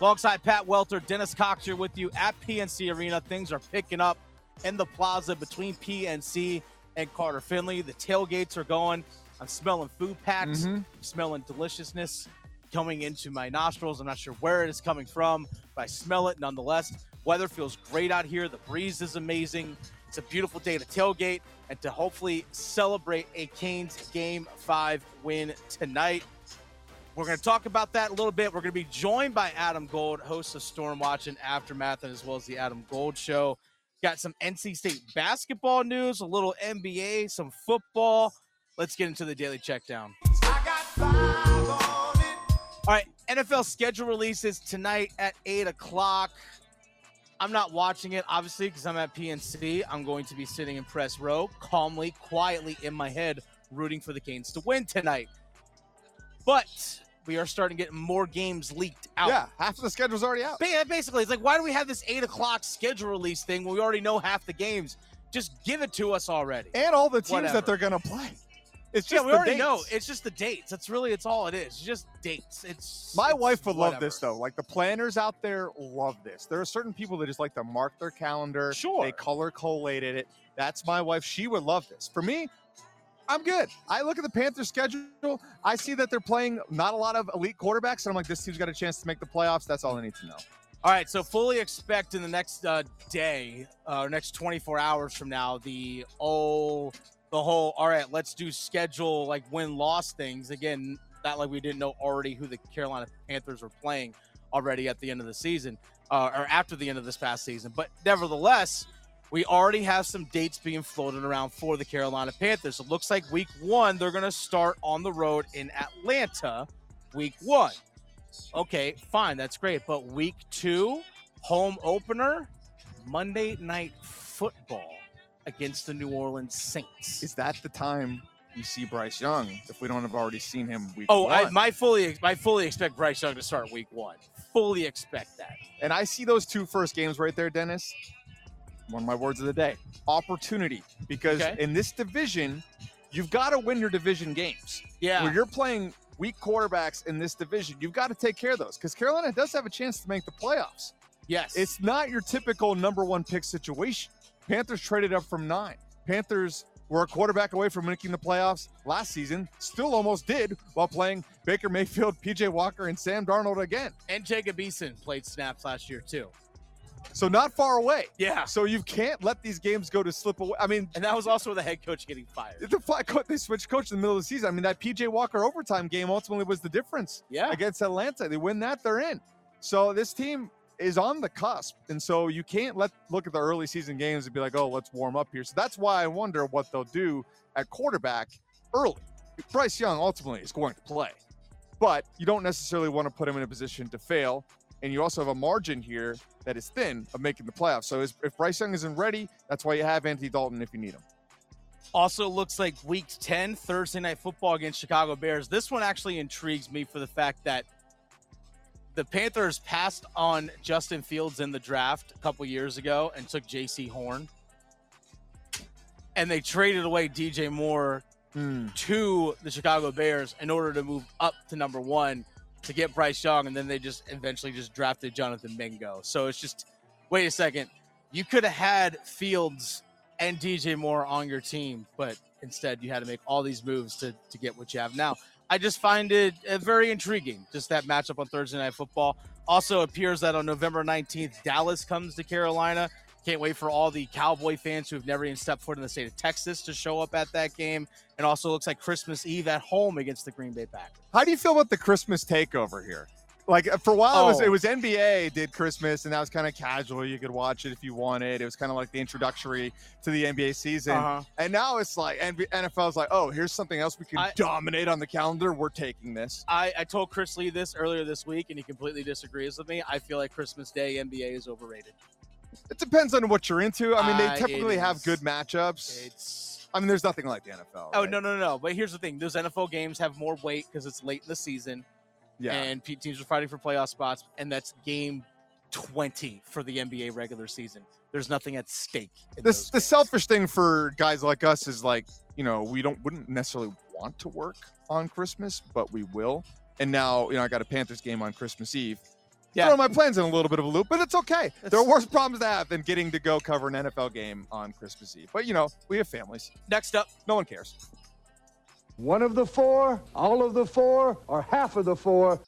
Alongside Pat Welter, Dennis Cox here with you at PNC Arena. Things are picking up in the plaza between PNC and Carter Finley. The tailgates are going. I'm smelling food packs, Mhm. smelling deliciousness coming into my nostrils. I'm not sure where it is coming from, but I smell it nonetheless. Weather feels great out here. The breeze is amazing. It's a beautiful day to tailgate and to hopefully celebrate a Canes game five win tonight. We're going to talk about that a little bit. We're going to be joined by Adam Gold, host of Storm Watch and Aftermath, and as well as the Adam Gold Show. Got some NC State basketball news, a little NBA, some football. Let's get into the daily check down. All right, NFL schedule releases tonight at 8 o'clock. I'm not watching it, obviously, because I'm at PNC. I'm going to be sitting in press row, calmly, quietly in my head, rooting for the Canes to win tonight. But we are starting to get more games leaked out. Yeah, half of the schedule's already out. Ba- Basically, it's like, why do we have this 8 o'clock schedule release thing when we already know half the games? Just give it to us already. And all the teams Whatever. that they're going to play. It's yeah, just we the already dates. know. It's just the dates. That's really, it's all it is. It's just dates. It's My it's wife would love this though. Like the planners out there love this. There are certain people that just like to mark their calendar. Sure. They color collated it. That's my wife. She would love this. For me, I'm good. I look at the Panthers schedule. I see that they're playing not a lot of elite quarterbacks, and I'm like, this team's got a chance to make the playoffs. That's all I need to know. All right, so fully expect in the next uh, day, uh, next 24 hours from now, the oh, the whole. All right, let's do schedule like win loss things again. Not like we didn't know already who the Carolina Panthers were playing already at the end of the season uh, or after the end of this past season, but nevertheless, we already have some dates being floated around for the Carolina Panthers. It looks like Week One they're going to start on the road in Atlanta. Week One. Okay, fine, that's great. But week two, home opener, Monday night football against the New Orleans Saints. Is that the time you see Bryce Young if we don't have already seen him week oh, I, my fully, I fully expect Bryce Young to start week one. Fully expect that. And I see those two first games right there, Dennis. One of my words of the day opportunity. Because Okay. in this division, you've got to win your division games. Yeah, When you're playing weak quarterbacks in this division, you've got to take care of those because Carolina does have a chance to make the playoffs. yes, It's not your typical number one pick situation. Panthers traded up from nine. Panthers were a quarterback away from making the playoffs last season, still almost did while playing Baker Mayfield, PJ Walker, and Sam Darnold again. and Jacob Eason played snaps last year too. So not far away. Yeah, So you can't let these games go to slip away. I mean, and that was also the head coach getting fired. the they switched coach in the middle of the season. I mean, that PJ Walker overtime game ultimately was the difference Yeah, against Atlanta. They win that, they're in. So this team is on the cusp, and so you can't let look at the early season games and be like, "Oh, let's warm up here." So that's why I wonder what they'll do at quarterback early. Bryce Young ultimately is going to play, but you don't necessarily want to put him in a position to fail. And you also have a margin here that is thin of making the playoffs. So if Bryce Young isn't ready, that's why you have Anthony Dalton if you need him. Also looks like week 10, Thursday night football against Chicago Bears. This one actually intrigues me for the fact that the Panthers passed on Justin Fields in the draft a couple years ago and took Jaycee Horn. And they traded away DJ Moore hmm. to the Chicago Bears in order to move up to number one to get Bryce Young. And then they just eventually just drafted Jonathan Mingo. So it's just, wait a second. You could have had Fields and DJ Moore on your team, but instead you had to make all these moves to, to get what you have now. I just find it uh, very intriguing, just that matchup on Thursday Night Football. Also appears that on November 19th, Dallas comes to Carolina. Can't wait for all the Cowboy fans who have never even stepped foot in the state of Texas to show up at that game. And also looks like Christmas Eve at home against the Green Bay Packers. How do you feel about the Christmas takeover here? Like uh, for a while, it was Oh. it was NBA did Christmas, and that was kind of casual. You could watch it if you wanted. It was kind of like the introductory to the NBA season. Uh-huh. And now it's like NB NFL's like, oh, here's something else we can I- dominate on the calendar. We're taking this. I, I told Chris Lee this earlier this week, and he completely disagrees with me. I feel like Christmas Day NBA is overrated. It depends on what you're into. I mean, Uh, they it typically have is- good matchups. It's I mean, there's nothing like the NFL. Oh right? no no no! But here's the thing: those NFL games have more weight because it's late in the season, Yeah. and pe- teams are fighting for playoff spots, and that's game twenty for the NBA regular season. There's nothing at stake. In the, those the games. selfish thing for guys like us is like you know we don't wouldn't necessarily want to work on christmas but we will and now you know i got a panthers game on christmas eve Yeah. Throw my plans in a little bit of a loop, but it's okay. It's- there are worse problems to have than getting to go cover an NFL game on Christmas Eve. But you know, we have families. Next up, No one cares. One of the four, all of the four, or half of the four.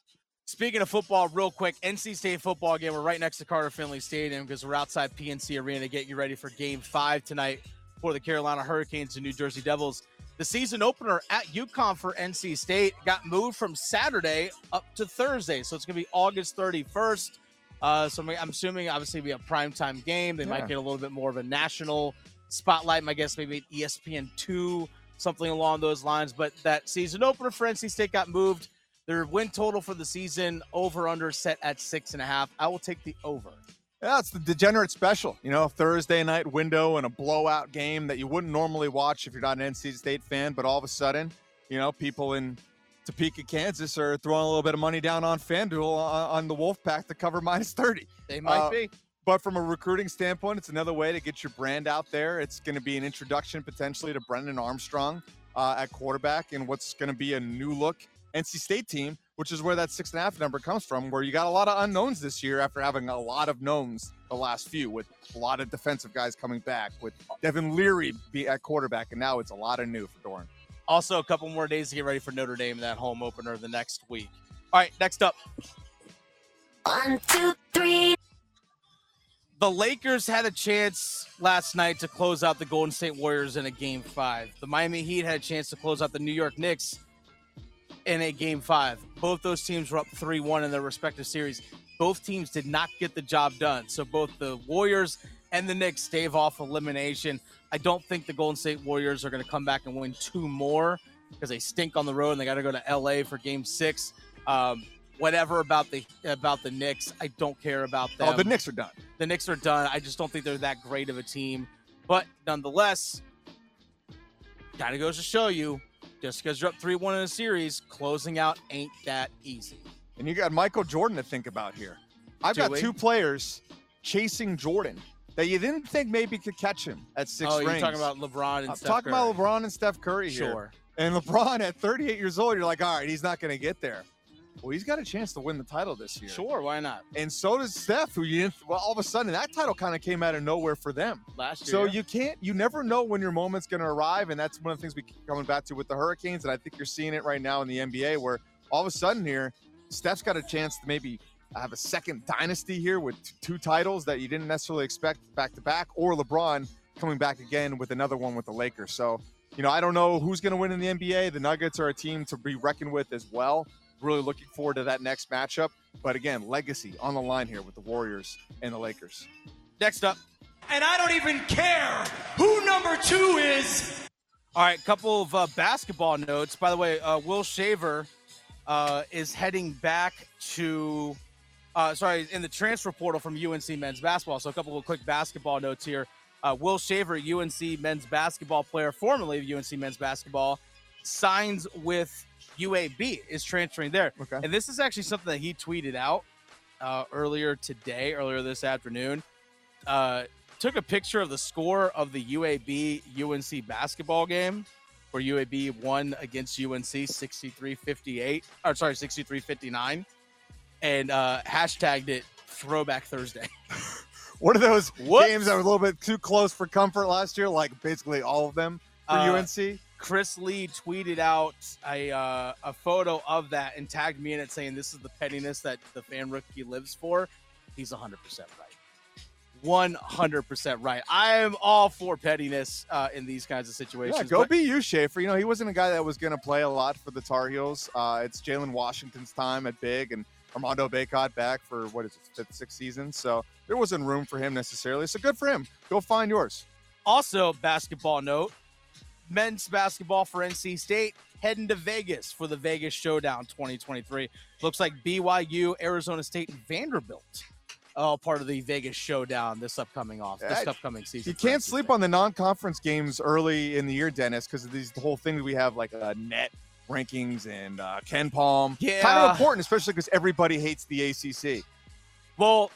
Speaking of football, real quick, NC State football game. We're right next to Carter Finley Stadium because we're outside PNC Arena to get you ready for Game Five tonight for the Carolina Hurricanes and New Jersey Devils. The season opener at UConn for NC State got moved from Saturday up to Thursday, so it's going to be August 31st. Uh, so I'm assuming obviously we have a primetime game. They Yeah. might get a little bit more of a national spotlight. My guess maybe ESPN two, something along those lines. But that season opener for NC State got moved. Their win total for the season over under set at six and a half. I will take the over. Yeah, it's the degenerate special. You know, Thursday night window and a blowout game that you wouldn't normally watch if you're not an NC State fan. But all of a sudden, you know, people in Topeka, Kansas are throwing a little bit of money down on FanDuel on, on the Wolfpack to cover minus 30. They might Uh, be. But from a recruiting standpoint, it's another way to get your brand out there. It's going to be an introduction potentially to Brennan Armstrong uh, at quarterback and what's going to be a new look NC State team, which is where that six and a half number comes from, where you got a lot of unknowns this year after having a lot of knowns the last few, with a lot of defensive guys coming back, with Devin Leary be at quarterback, and now it's a lot of new for Doeren. Also, a couple more days to get ready for Notre Dame that home opener the next week. All right, next up, One, two, three. the Lakers had a chance last night to close out the Golden State Warriors in a game five. The Miami Heat had a chance to close out the New York Knicks in a game five. Both those teams were up 3 1 in their respective series. Both teams did not get the job done. So both the Warriors and the Knicks stave off elimination. I don't think the Golden State Warriors are going to come back and win two more because they stink on the road and they got to go to LA for game six. Um, whatever about the about the Knicks, I don't care about them Oh, the Knicks are done. the Knicks are done. I just don't think they're that great of a team. But nonetheless, kind of goes to show you just because you're up 3 1 in a series, closing out ain't that easy. And you got Michael Jordan to think about here. I've Do got we? two players chasing Jordan that you didn't think maybe could catch him at six oh, rings. you're talking about LeBron and I'm Steph talking Curry. about LeBron and Steph Curry here. Sure. And LeBron at 38 years old, you're like, all right, he's not going to get there. Well, he's got a chance to win the title this year. Sure, why not? And so does Steph, who you didn't. Well, all of a sudden, that title kind of came out of nowhere for them. Last year. So you can't, you never know when your moment's going to arrive, and that's one of the things we keep coming back to with the Hurricanes. And I think you're seeing it right now in the NBA, where all of a sudden here, Steph's got a chance to maybe have a second dynasty here with t- two titles that you didn't necessarily expect back to back, or LeBron coming back again with another one with the Lakers. So you know, I don't know who's going to win in the NBA. The Nuggets are a team to be reckoned with as well. Really looking forward to that next matchup. But again, legacy on the line here with the Warriors and the Lakers. Next up. And I don't even care who number two is. All right, couple of uh, basketball notes. By the way, uh, Will Shaver uh, is heading back to, uh, sorry, in the transfer portal from UNC men's basketball. So a couple of quick basketball notes here. Uh, Will Shaver, UNC men's basketball player, formerly of UNC men's basketball, signs with UAB, is transferring there. Okay. And this is actually something that he tweeted out uh, earlier today, earlier this afternoon. Uh, took a picture of the score of the UAB UNC basketball game where UAB won against UNC 63-58 or sorry 63-59 and uh hashtagged it throwback Thursday. One of those Whoops. games that were a little bit too close for comfort last year, like basically all of them for Uh, UNC. Chris Lee tweeted out a uh, a photo of that and tagged me in it saying this is the pettiness that the fan rookie lives for. He's 100% right. 100% right. I am all for pettiness uh, in these kinds of situations. Yeah, go but- be you, Shaver. You know, he wasn't a guy that was going to play a lot for the Tar Heels. Uh, it's Jalen Washington's time at big and Armando Bacot back for what is it, fifth, sixth season. So there wasn't room for him necessarily. So good for him. Go find yours. Also, basketball note men's basketball for NC State heading to Vegas for the Vegas Showdown 2023. Looks like BYU, Arizona State, and Vanderbilt. All part of the Vegas Showdown this upcoming off this Yeah, upcoming season. You can't sleep on the non-conference games early in the year, Dennis, because of these the whole thing that we have like uh, net rankings and uh, KenPom. kind of important, especially because everybody hates the ACC. Well,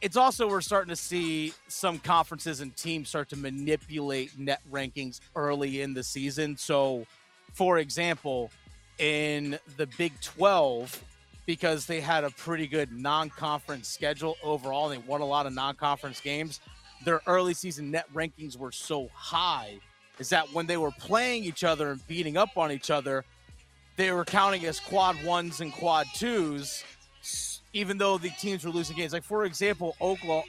it's also we're starting to see some conferences and teams start to manipulate net rankings early in the season. So, for example, in the Big 12, because they had a pretty good non-conference schedule overall. And they won a lot of non-conference games. Their early season net rankings were so high is that when they were playing each other and beating up on each other, they were counting as quad ones and quad twos, even though the teams were losing games. Like for example, Oklahoma.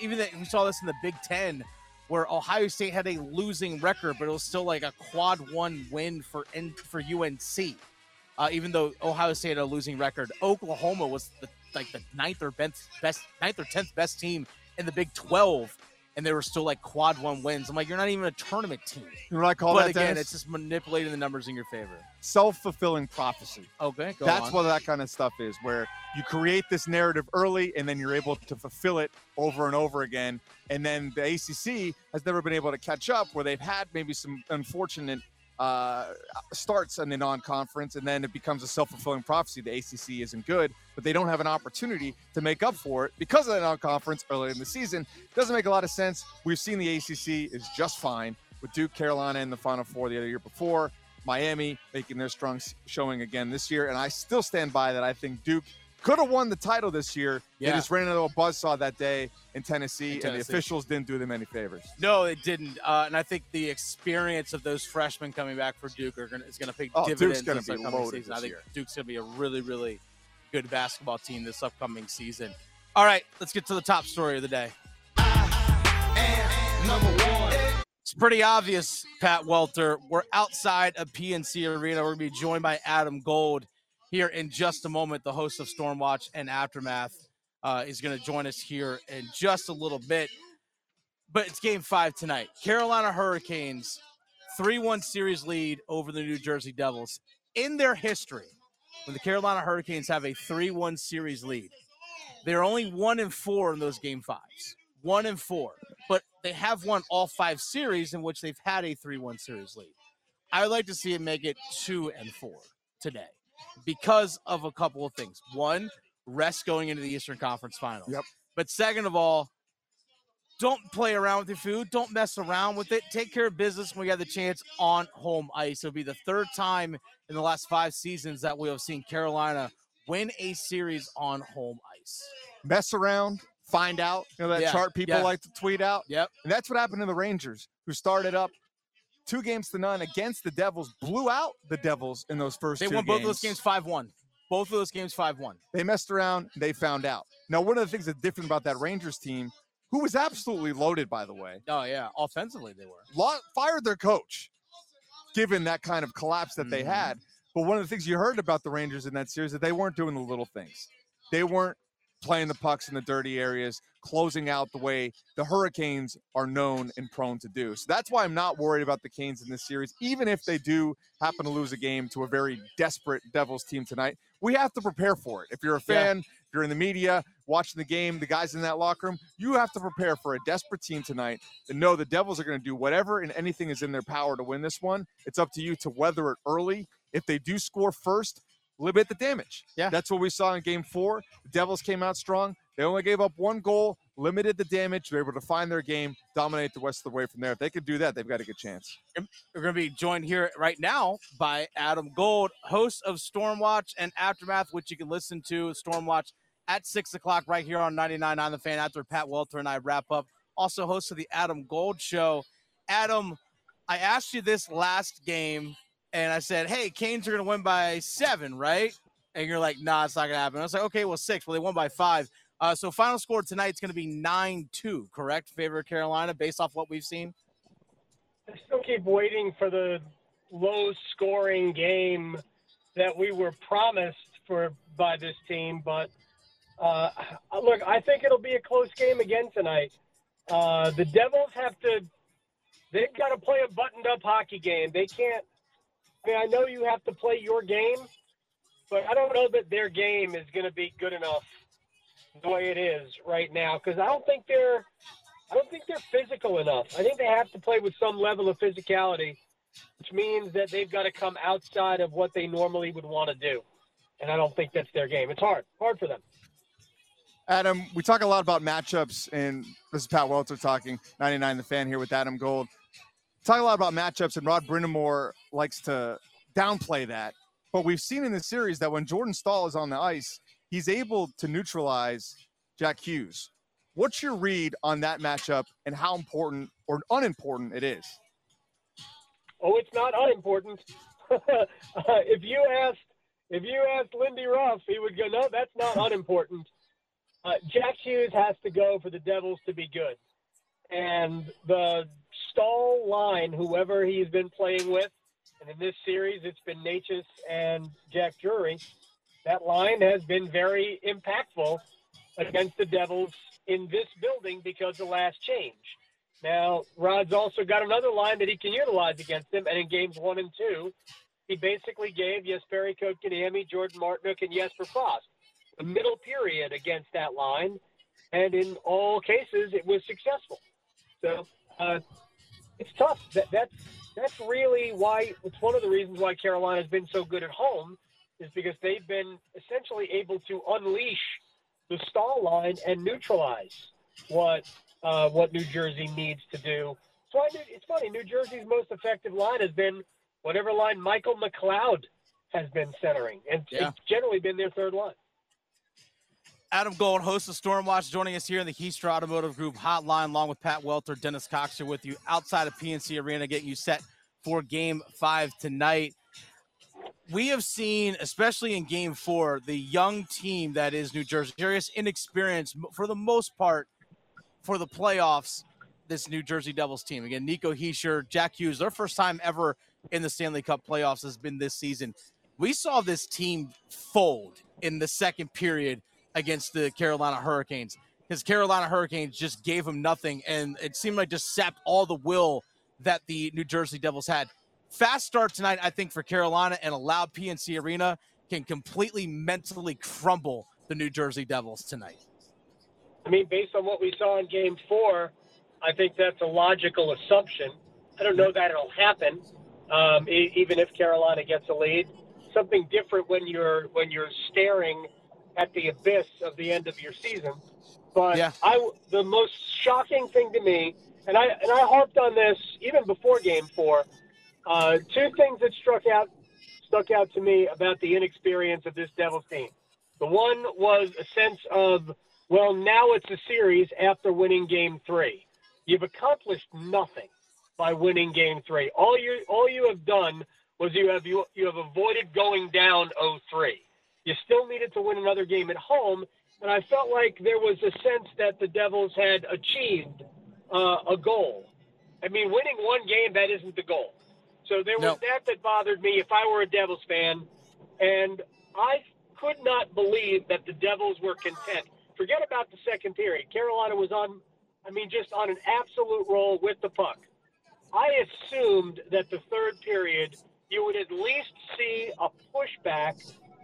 Even that we saw this in the Big Ten, where Ohio State had a losing record, but it was still like a quad one win for N- for UNC. Uh, even though Ohio State had a losing record, Oklahoma was the, like the ninth or best, best ninth or tenth best team in the Big Twelve, and they were still like quad one wins. I'm like, you're not even a tournament team. You know what I call but that? again, Dennis? it's just manipulating the numbers in your favor. self-fulfilling prophecy. Okay, go That's on. what that kind of stuff is, where you create this narrative early and then you're able to fulfill it over and over again. And then the ACC has never been able to catch up, where they've had maybe some unfortunate uh, starts in the non-conference, and then it becomes a self-fulfilling prophecy. The ACC isn't good, but they don't have an opportunity to make up for it because of the non-conference early in the season. Doesn't make a lot of sense. We've seen the ACC is just fine with Duke, Carolina in the Final Four the other year before. Miami making their strong showing again this year, and I still stand by that. I think Duke could have won the title this year. They just ran into a buzzsaw that day in Tennessee, In and the officials didn't do them any favors. No, it didn't. Uh, and I think the experience of those freshmen coming back for Duke are gonna, is going to pay Oh, Duke's dividends gonna this be upcoming loaded season. I think year. Duke's going to be a really, really good basketball team this upcoming season. All right, let's get to the top story of the day. It's pretty obvious, Pat Welter. We're outside of PNC Arena. We're going to be joined by Adam Gold here in just a moment. The host of Stormwatch and Aftermath uh, is going to join us here in just a little bit. But it's game five tonight. Carolina Hurricanes, 3 1 series lead over the New Jersey Devils. In their history, when the Carolina Hurricanes have a 3 1 series lead, they're only 1 and 4 in those game fives. 1 and 4. But they have won all five series in which they've had a 3 1 series lead. I would like to see it make it 2 and 4 today because of a couple of things. One, rest going into the Eastern Conference Finals. Yep. But second of all, don't play around with your food. Don't mess around with it. Take care of business when you have the chance on home ice. It'll be the third time in the last five seasons that we have seen Carolina win a series on home ice. Mess around, find out. You know that Yeah, chart people yeah. like to tweet out. Yep. And that's what happened to the Rangers, who started up two games to none against the Devils, blew out the Devils in those first They won both of those games 5 1. Both of those games 5 1. They messed around, they found out. Now, one of the things that's different about that Rangers team, who was absolutely loaded, by the way, Oh, yeah. Offensively, they were. lo- fired their coach, given that kind of collapse that they Mhm. had. But one of the things you heard about the Rangers in that series that they weren't doing the little things. They weren't playing the pucks in the dirty areas, closing out the way the Hurricanes are known and prone to do. So that's why I'm not worried about the Canes in this series, even if they do happen to lose a game to a very desperate Devils team tonight. We have to prepare for it. If you're a Yeah. fan, if you're in the media watching the game, the guys in that locker room, you have to prepare for a desperate team tonight and know the Devils are going to do whatever and anything is in their power to win this one. It's up to you to weather it early. If they do score first, limit the damage. Yeah. That's what we saw in game four. The Devils came out strong. They only gave up one goal, limited the damage. They were able to find their game, dominate the rest of the way from there. If they could do that, they've got a good chance. We're going to be joined here right now by Adam Gold, host of Stormwatch and Aftermath, which you can listen to Stormwatch at six o'clock right here on 99 on the fan after Pat Welter and I wrap up. Also, host of the Adam Gold Show. Adam, I asked you this last game, and I said, "Hey, Canes are going to win by seven, right?" And you're like, "Nah, it's not going to happen." I was like, "Okay, well, six. Well, they won by five. Uh, so final score tonight's going to be nine two, correct? Favor Carolina, based off what we've seen. I still keep waiting for the low scoring game that we were promised for by this team. But uh, look, I think it'll be a close game again tonight. Uh, the Devils have to, they've got to play a buttoned up hockey game. They can't, I mean, I know you have to play your game, but I don't know that their game is going to be good enough the way it is right now because I don't think they're I don't think they're physical enough. I think they have to play with some level of physicality, which means that they've got to come outside of what they normally would want to do. And I don't think that's their game. It's hard, hard for them. Adam, we talk a lot about matchups, and this is Pat Welter talking, 99 the fan here with Adam Gold. Talk a lot about matchups, and Rod Brind'Amour likes to downplay that But we've seen in the series that when Jordan Staal is on the ice, he's able to neutralize Jack Hughes. What's your read on that matchup and how important or unimportant it is? Oh, it's not unimportant. if you asked if you asked Lindy Ruff, he would go, "No, that's not unimportant." Uh, Jack Hughes has to go for the Devils to be good, and the Staal line, whoever he's been playing with, and in this series it's been Necas and Jack Drury. That line has been very impactful against the Devils in this building because of last change. Now, Rod's also got another line that he can utilize against them, and in games one and two, he basically gave Jesperi Kotkaniemi, Jordan Martinook, and Jesper Fast the middle period against that line, and in all cases, it was successful. So uh, it's tough. That, that's that's really why it's one of the reasons why Carolina's been so good at home is because they've been essentially able to unleash the Staal line and neutralize what uh, what New Jersey needs to do. So I, it's funny. New Jersey's most effective line has been whatever line Michael McLeod has been centering, and Yeah. it's generally been their third line. Adam Gold, host of Stormwatch, joining us here in the Heistra Automotive Group hotline, along with Pat Welter, Dennis Cox here with you outside of PNC Arena, getting you set for game five tonight. We have seen, especially in game four, the young team that is New Jersey, serious inexperienced for the most part for the playoffs. This New Jersey Devils team. Again, Nico Hischier, Jack Hughes, their first time ever in the Stanley Cup playoffs has been this season. We saw this team fold in the second period against the Carolina Hurricanes because Carolina Hurricanes just gave them nothing, and it seemed like just sapped all the will that the New Jersey Devils had. Fast start tonight, I think, for Carolina and a loud PNC Arena can completely mentally crumble the New Jersey Devils tonight. I mean, based on what we saw in Game Four, I think that's a logical assumption. I don't know that it'll happen, um, even if Carolina gets a lead. Something different when you're when you're staring at the abyss of the end of your season. But Yeah. I, the most shocking thing to me, and I and I harped on this even before Game Four. Uh, two things that struck out stuck out to me about the inexperience of this Devils team. The one was a sense of, well, now it's a series after winning Game Three. You've accomplished nothing by winning Game Three. All you all you have done was you have you, you have avoided going down 0-3. You still needed to win another game at home, and I felt like there was a sense that the Devils had achieved uh, a goal. I mean, winning one game that isn't the goal. So there was No. that that bothered me if I were a Devils fan, and I could not believe that the Devils were content. Forget about the second period. Carolina was on, I mean, just on an absolute roll with the puck. I assumed that the third period you would at least see a pushback,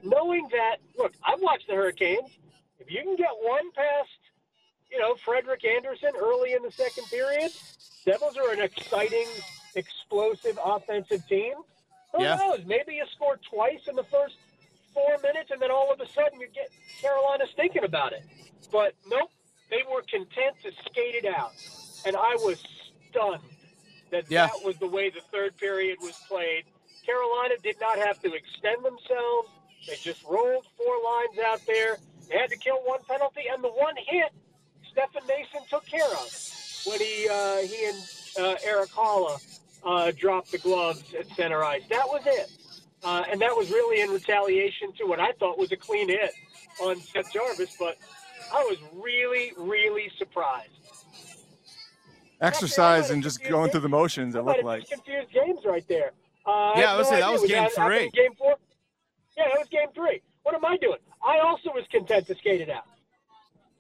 knowing that look, I've watched the Hurricanes. If you can get one past, you know, Frederik Andersen early in the second period, Devils are an exciting, explosive offensive team. Who Yeah. knows? Maybe you score twice in the first four minutes, and then all of a sudden you get Carolina's thinking about it. But nope, they were content to skate it out, and I was stunned that Yeah. that was the way the third period was played. Carolina did not have to extend themselves. They just rolled four lines out there. They had to kill one penalty, and the one hit Stefan Noesen took care of when he uh, he and uh, Erik Haula uh, dropped the gloves at center ice. That was it, uh, and that was really in retaliation to what I thought was a clean hit on Seth Jarvis. But I was really, really surprised. Exercise and just going through the motions, it looked like. confused games right there. Uh, I Yeah, I was no saying, that was game that after three. Game four. Yeah, that was game three. What am I doing? I also was content to skate it out.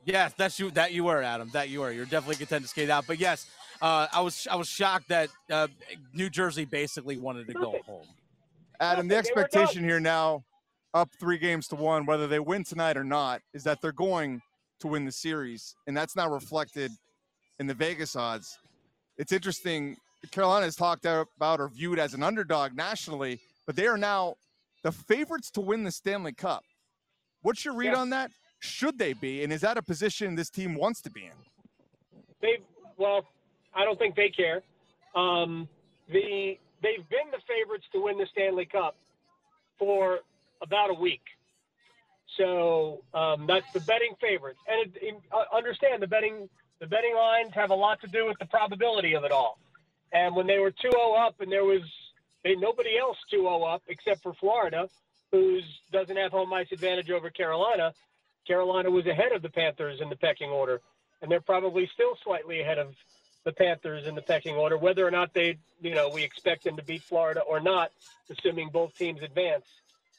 Yes, that's you. That you were, Adam. That you were. You're definitely content to skate out. But yes, uh, I was. I was shocked that uh, New Jersey basically wanted to go home. Adam, the They were done. expectation here now, up three games to one, whether they win tonight or not, is that they're going to win the series, and that's not reflected in the Vegas odds. It's interesting. Carolina is talked about or viewed as an underdog nationally, but they are now the favorites to win the Stanley Cup. What's your read Yeah. on that? Should they be, and is that a position this team wants to be in? They've well, I don't think they care. Um, the they've been the favorites to win the Stanley Cup for about a week. So um, that's the betting favorites, and it, it, uh, understand the betting the betting lines have a lot to do with the probability of it all. And when they were 2-0 up, and there was they, nobody else 2-0 up except for Florida, who doesn't have home ice advantage over Carolina. Carolina was ahead of the Panthers in the pecking order, and they're probably still slightly ahead of the Panthers in the pecking order. Whether or not they, you know, we expect them to beat Florida or not, assuming both teams advance.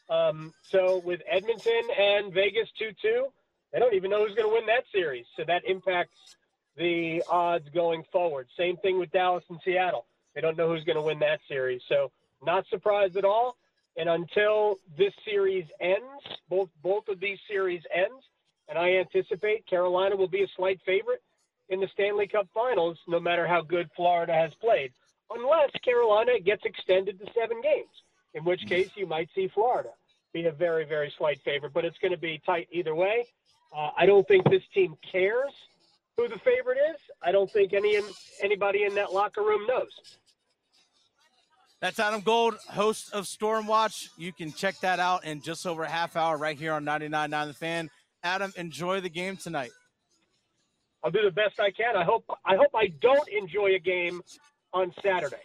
Um, so with Edmonton and Vegas 2-2, they don't even know who's going to win that series. So that impacts the odds going forward. Same thing with Dallas and Seattle. They don't know who's going to win that series. So not surprised at all. And until this series ends, both both of these series ends, and I anticipate Carolina will be a slight favorite in the Stanley Cup Finals, no matter how good Florida has played, unless Carolina gets extended to seven games, in which case you might see Florida be a very, very slight favorite. But it's going to be tight either way. Uh, I don't think this team cares who the favorite is. I don't think any anybody in that locker room knows. That's Adam Gold, host of Stormwatch. You can check that out in just over a half hour right here on 99.9 The Fan. Adam, enjoy the game tonight. I'll do the best I can. I hope I hope I don't enjoy a game on Saturday.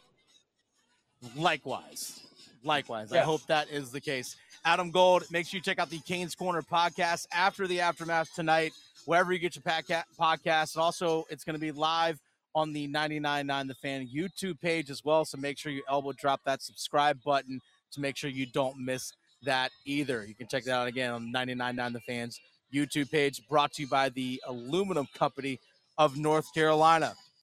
Likewise. Likewise. I hope that is the case. Adam Gold, make sure you check out the Canes Corner podcast after the aftermath tonight, wherever you get your podcast. And also, it's going to be live on the 99.9 The Fan YouTube page as well. So make sure you elbow drop that subscribe button to make sure you don't miss that either. You can check that out again on 99.9 The Fans YouTube page, brought to you by the Aluminum Company of North Carolina.